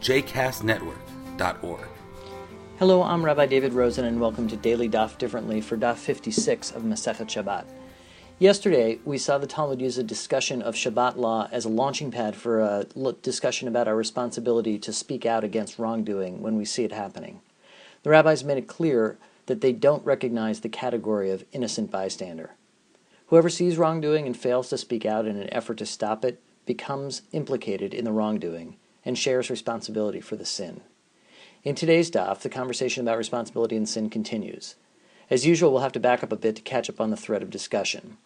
jcastnetwork.org. Hello, I'm Rabbi David Rosen, and welcome to Daily Daf Differently for Daf 56 of Masechet Shabbat. Yesterday, we saw the Talmud use a discussion of Shabbat law as a launching pad for a discussion about our responsibility to speak out against wrongdoing when we see it happening. The rabbis made it clear that they don't recognize the category of innocent bystander. Whoever sees wrongdoing and fails to speak out in an effort to stop it becomes implicated in the wrongdoing and shares responsibility for the sin. In today's daf, the conversation about responsibility and sin continues. As usual, we'll have to back up a bit to catch up on the thread of discussion.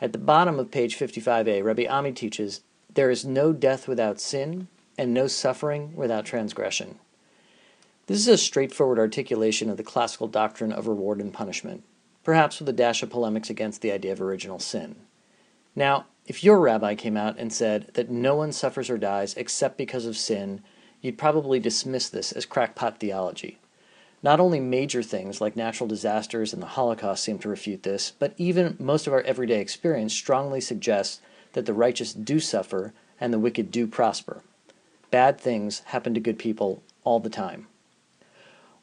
At the bottom of page 55a, Rabbi Ami teaches, There is no death without sin, and no suffering without transgression. This is a straightforward articulation of the classical doctrine of reward and punishment, perhaps with a dash of polemics against the idea of original sin. Now, if your rabbi came out and said that no one suffers or dies except because of sin, you'd probably dismiss this as crackpot theology. Not only major things like natural disasters and the Holocaust seem to refute this, but even most of our everyday experience strongly suggests that the righteous do suffer and the wicked do prosper. Bad things happen to good people all the time.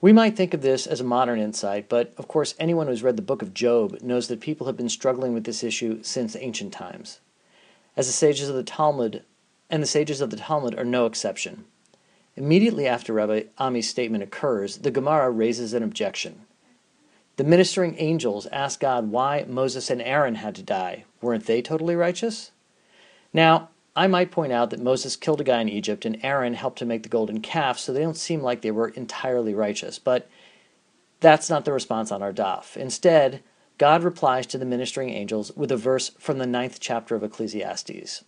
We might think of this as a modern insight, but of course, anyone who's read the book of Job knows that people have been struggling with this issue since ancient times. As the sages of the Talmud, and the sages of the Talmud are no exception. Immediately after Rabbi Ami's statement occurs, the Gemara raises an objection. The ministering angels ask God why Moses and Aaron had to die. Weren't they totally righteous? Now, I might point out that Moses killed a guy in Egypt and Aaron helped to make the golden calf, so they don't seem like they were entirely righteous. But that's not the response on our daf. Instead, God replies to the ministering angels with a verse from the ninth chapter of Ecclesiastes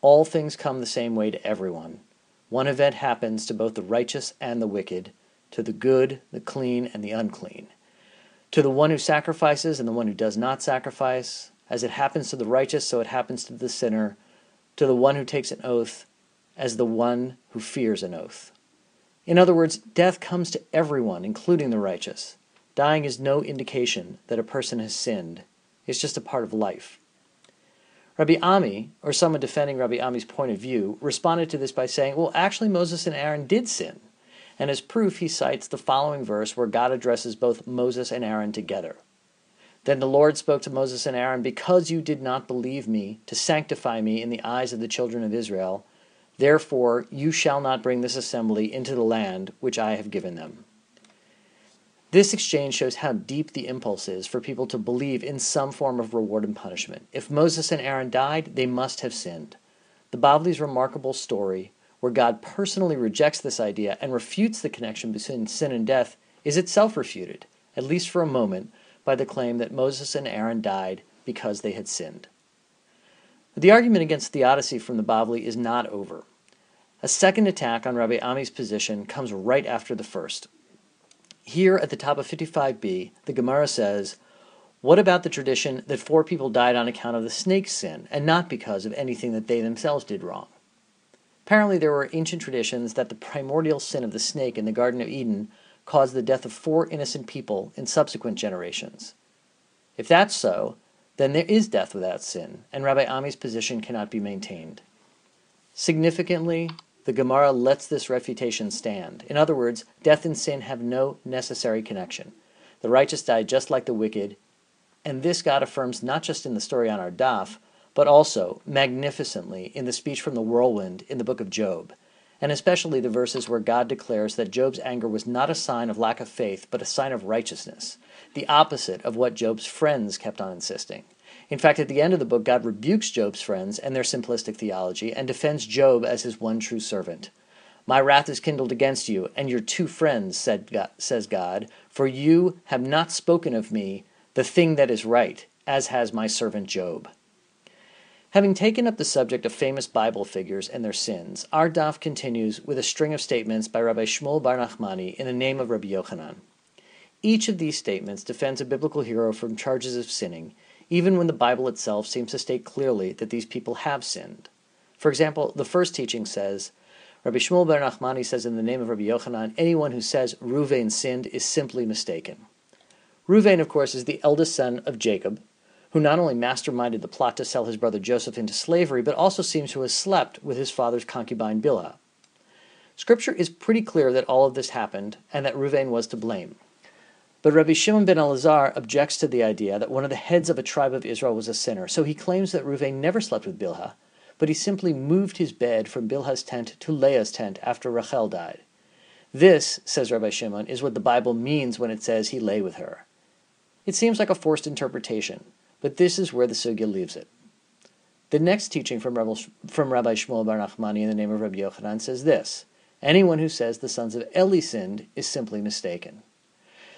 All things come the same way to everyone. One event happens to both the righteous and the wicked, to the good, the clean, and the unclean. To the one who sacrifices and the one who does not sacrifice, as it happens to the righteous, so it happens to the sinner, to the one who takes an oath, as the one who fears an oath. In other words, death comes to everyone, including the righteous. Dying is no indication that a person has sinned, it's just a part of life. Rabbi Ami, or someone defending Rabbi Ami's point of view, responded to this by saying, well, actually, Moses and Aaron did sin. And as proof, he cites the following verse where God addresses both Moses and Aaron together. Then the Lord spoke to Moses and Aaron, Because you did not believe me to sanctify me in the eyes of the children of Israel, therefore you shall not bring this assembly into the land which I have given them. This exchange shows how deep the impulse is for people to believe in some form of reward and punishment. If Moses and Aaron died, they must have sinned. The Bavli's remarkable story, where God personally rejects this idea and refutes the connection between sin and death, is itself refuted, at least for a moment, by the claim that Moses and Aaron died because they had sinned. The argument against theodicy from the Bavli is not over. A second attack on Rabbi Ami's position comes right after the first. Here at the top of 55b, the Gemara says, What about the tradition that four people died on account of the snake's sin, and not because of anything that they themselves did wrong? Apparently, there were ancient traditions that the primordial sin of the snake in the Garden of Eden caused the death of four innocent people in subsequent generations. If that's so, then there is death without sin, and Rabbi Ami's position cannot be maintained. Significantly, the Gemara lets this refutation stand. In other words, death and sin have no necessary connection. The righteous die just like the wicked, and this God affirms not just in the story on our daf, but also magnificently in the speech from the whirlwind in the book of Job, and especially the verses where God declares that Job's anger was not a sign of lack of faith, but a sign of righteousness, the opposite of what Job's friends kept on insisting. In fact, at the end of the book, God rebukes Job's friends and their simplistic theology and defends Job as his one true servant. My wrath is kindled against you and your two friends, said God, says God, for you have not spoken of me the thing that is right, as has my servant Job. Having taken up the subject of famous Bible figures and their sins, our daf continues with a string of statements by Rabbi Shmuel Bar Nachmani in the name of Rabbi Yochanan. Each of these statements defends a biblical hero from charges of sinning, even when the Bible itself seems to state clearly that these people have sinned. For example, the first teaching says, Rabbi Shmuel Bar Nachmani says in the name of Rabbi Yochanan, anyone who says Ruvain sinned is simply mistaken. Ruvain, of course, is the eldest son of Jacob, who not only masterminded the plot to sell his brother Joseph into slavery, but also seems to have slept with his father's concubine Bilhah. Scripture is pretty clear that all of this happened and that Ruvain was to blame. But Rabbi Shimon ben Elazar objects to the idea that one of the heads of a tribe of Israel was a sinner, so he claims that Ruvain never slept with Bilhah, but he simply moved his bed from Bilhah's tent to Leah's tent after Rachel died. This, says Rabbi Shimon, is what the Bible means when it says he lay with her. It seems like a forced interpretation, but this is where the Sugya leaves it. The next teaching from Rabbi Shmuel Bar Nachmani in the name of Rabbi Yochanan says this Anyone who says the sons of Eli sinned is simply mistaken.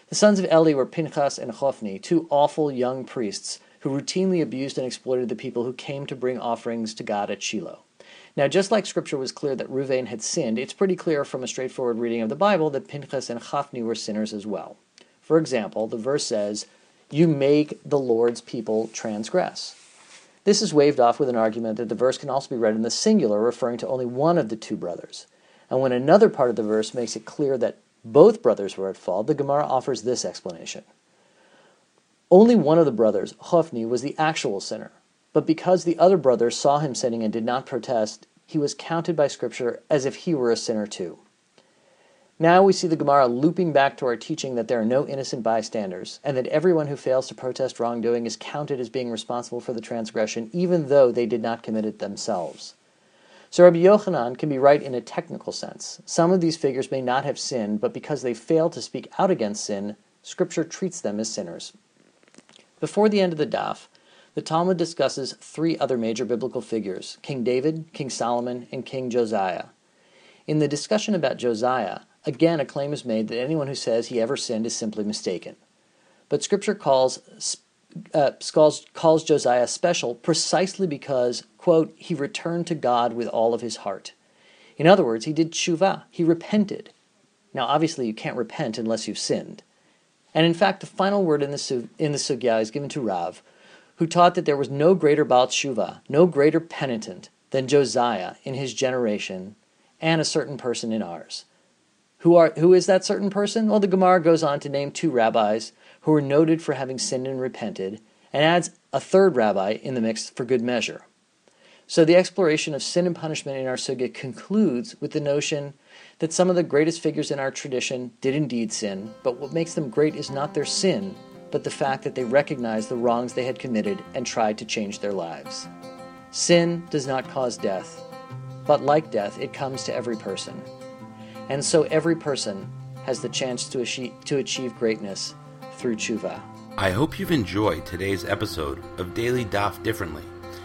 The sons of Eli were Pinchas and Hophni, two awful young priests who routinely abused and exploited the people who came to bring offerings to God at Shiloh. Now, just like Scripture was clear that Ruvain had sinned, it's pretty clear from a straightforward reading of the Bible that Pinchas and Hophni were sinners as well. For example, the verse says, you make the Lord's people transgress. This is waved off with an argument that the verse can also be read in the singular, referring to only one of the two brothers. And when another part of the verse makes it clear that both brothers were at fault, the Gemara offers this explanation. Only one of the brothers, Hophni, was the actual sinner, but because the other brother saw him sinning and did not protest, he was counted by Scripture as if he were a sinner too. Now we see the Gemara looping back to our teaching that there are no innocent bystanders, and that everyone who fails to protest wrongdoing is counted as being responsible for the transgression, even though they did not commit it themselves. So Rabbi Yochanan can be right in a technical sense. Some of these figures may not have sinned, but because they failed to speak out against sin, Scripture treats them as sinners. Before the end of the daf, the Talmud discusses three other major biblical figures King David, King Solomon, and King Josiah. In the discussion about Josiah, Again, a claim is made that anyone who says he ever sinned is simply mistaken. But Scripture calls, uh, calls, calls Josiah special precisely because, quote, he returned to God with all of his heart. In other words, he did tshuva, he repented. Now, obviously, you can't repent unless you've sinned. And in fact, the final word in the, in the sugya is given to Rav, who taught that there was no greater Baal tshuva, no greater penitent than Josiah in his generation and a certain person in ours. Who, are, who is that certain person? Well, the Gemara goes on to name two rabbis who were noted for having sinned and repented, and adds a third rabbi in the mix for good measure. So the exploration of sin and punishment in our sugya concludes with the notion that some of the greatest figures in our tradition did indeed sin, but what makes them great is not their sin, but the fact that they recognized the wrongs they had committed and tried to change their lives. Sin does not cause death, but like death, it comes to every person. And so every person has the chance to achieve, to achieve greatness through tshuva. I hope you've enjoyed today's episode of Daily Daf Differently,